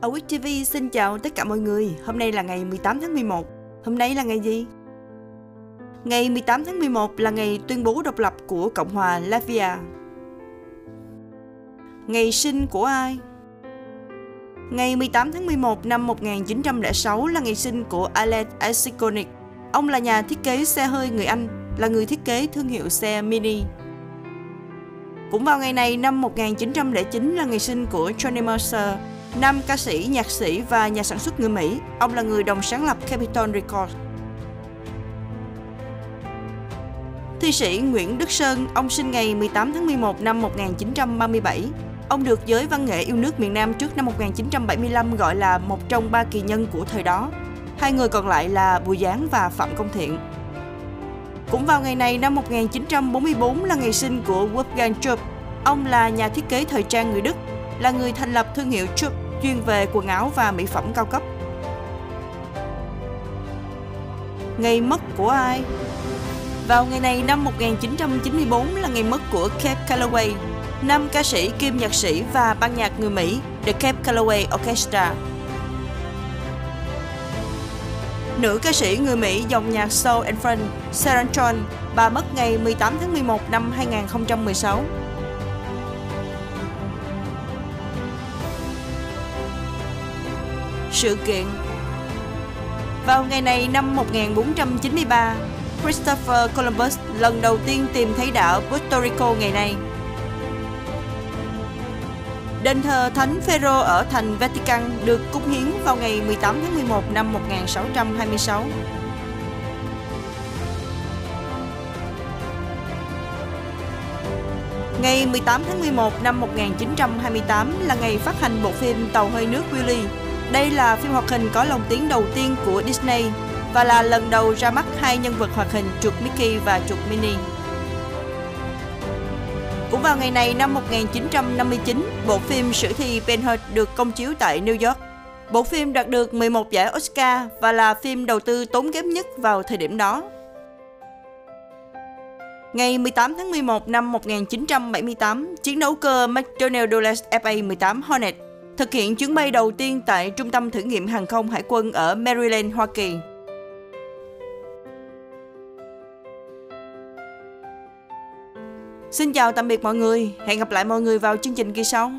Awit TV xin chào tất cả mọi người. Hôm nay là ngày 18 tháng 11. Hôm nay là ngày gì? Ngày 18 tháng 11 là ngày tuyên bố độc lập của Cộng hòa Latvia. Ngày sinh của ai? Ngày 18 tháng 11 năm 1906 là ngày sinh của Alex Asikonik. Ông là nhà thiết kế xe hơi người Anh, là người thiết kế thương hiệu xe Mini. Cũng vào ngày này năm 1909 là ngày sinh của Johnny Mercer, nam ca sĩ, nhạc sĩ và nhà sản xuất người Mỹ. Ông là người đồng sáng lập Capitol Records. Thi sĩ Nguyễn Đức Sơn, ông sinh ngày 18 tháng 11 năm 1937. Ông được giới văn nghệ yêu nước miền Nam trước năm 1975 gọi là một trong ba kỳ nhân của thời đó. Hai người còn lại là Bùi Giáng và Phạm Công Thiện. Cũng vào ngày này năm 1944 là ngày sinh của Wolfgang Trupp. Ông là nhà thiết kế thời trang người Đức, là người thành lập thương hiệu Trupp chuyên về quần áo và mỹ phẩm cao cấp. Ngày mất của ai? Vào ngày này năm 1994 là ngày mất của Cape Calloway, nam ca sĩ kim nhạc sĩ và ban nhạc người Mỹ The Cape Calloway Orchestra. Nữ ca sĩ người Mỹ dòng nhạc soul and funk Sharon John, bà mất ngày 18 tháng 11 năm 2016. Sự kiện Vào ngày này năm 1493, Christopher Columbus lần đầu tiên tìm thấy đảo Puerto Rico ngày nay. Đền thờ Thánh Phêrô ở thành Vatican được cúng hiến vào ngày 18 tháng 11 năm 1626. Ngày 18 tháng 11 năm 1928 là ngày phát hành bộ phim Tàu hơi nước Willy. Đây là phim hoạt hình có lồng tiếng đầu tiên của Disney và là lần đầu ra mắt hai nhân vật hoạt hình chuột Mickey và chuột Minnie. Cũng vào ngày này năm 1959, bộ phim sử thi Ben Hur được công chiếu tại New York. Bộ phim đạt được 11 giải Oscar và là phim đầu tư tốn kém nhất vào thời điểm đó. Ngày 18 tháng 11 năm 1978, chiến đấu cơ McDonnell Douglas FA-18 Hornet thực hiện chuyến bay đầu tiên tại Trung tâm thử nghiệm hàng không hải quân ở Maryland, Hoa Kỳ. Xin chào tạm biệt mọi người, hẹn gặp lại mọi người vào chương trình kỳ sau.